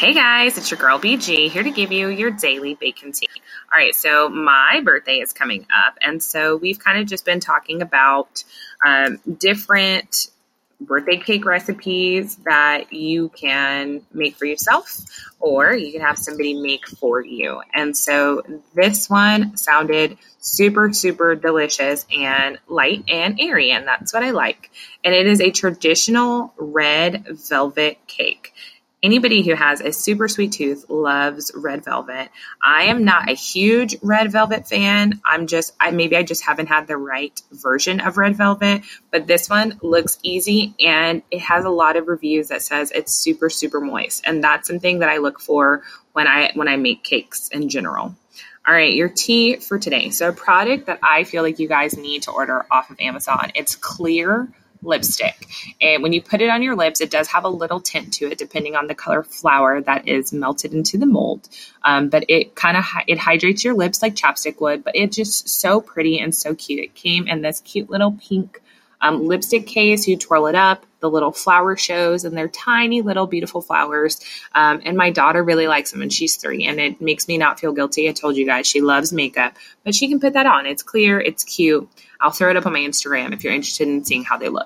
Hey guys, it's your girl BG here to give you your daily bacon tea. All right, so my birthday is coming up, and so we've kind of just been talking about um, different birthday cake recipes that you can make for yourself or you can have somebody make for you. And so this one sounded super, super delicious and light and airy, and that's what I like. And it is a traditional red velvet cake anybody who has a super sweet tooth loves red velvet. I am not a huge red velvet fan. I'm just I maybe I just haven't had the right version of red velvet, but this one looks easy and it has a lot of reviews that says it's super super moist and that's something that I look for when I when I make cakes in general. All right, your tea for today. So a product that I feel like you guys need to order off of Amazon. It's clear lipstick. And when you put it on your lips, it does have a little tint to it, depending on the color flower that is melted into the mold. Um, but it kind of it hydrates your lips like chapstick would. But it's just so pretty and so cute. It came in this cute little pink um, lipstick case. You twirl it up. The little flower shows, and they're tiny little beautiful flowers. Um, and my daughter really likes them, and she's three, and it makes me not feel guilty. I told you guys she loves makeup, but she can put that on. It's clear, it's cute. I'll throw it up on my Instagram if you're interested in seeing how they look.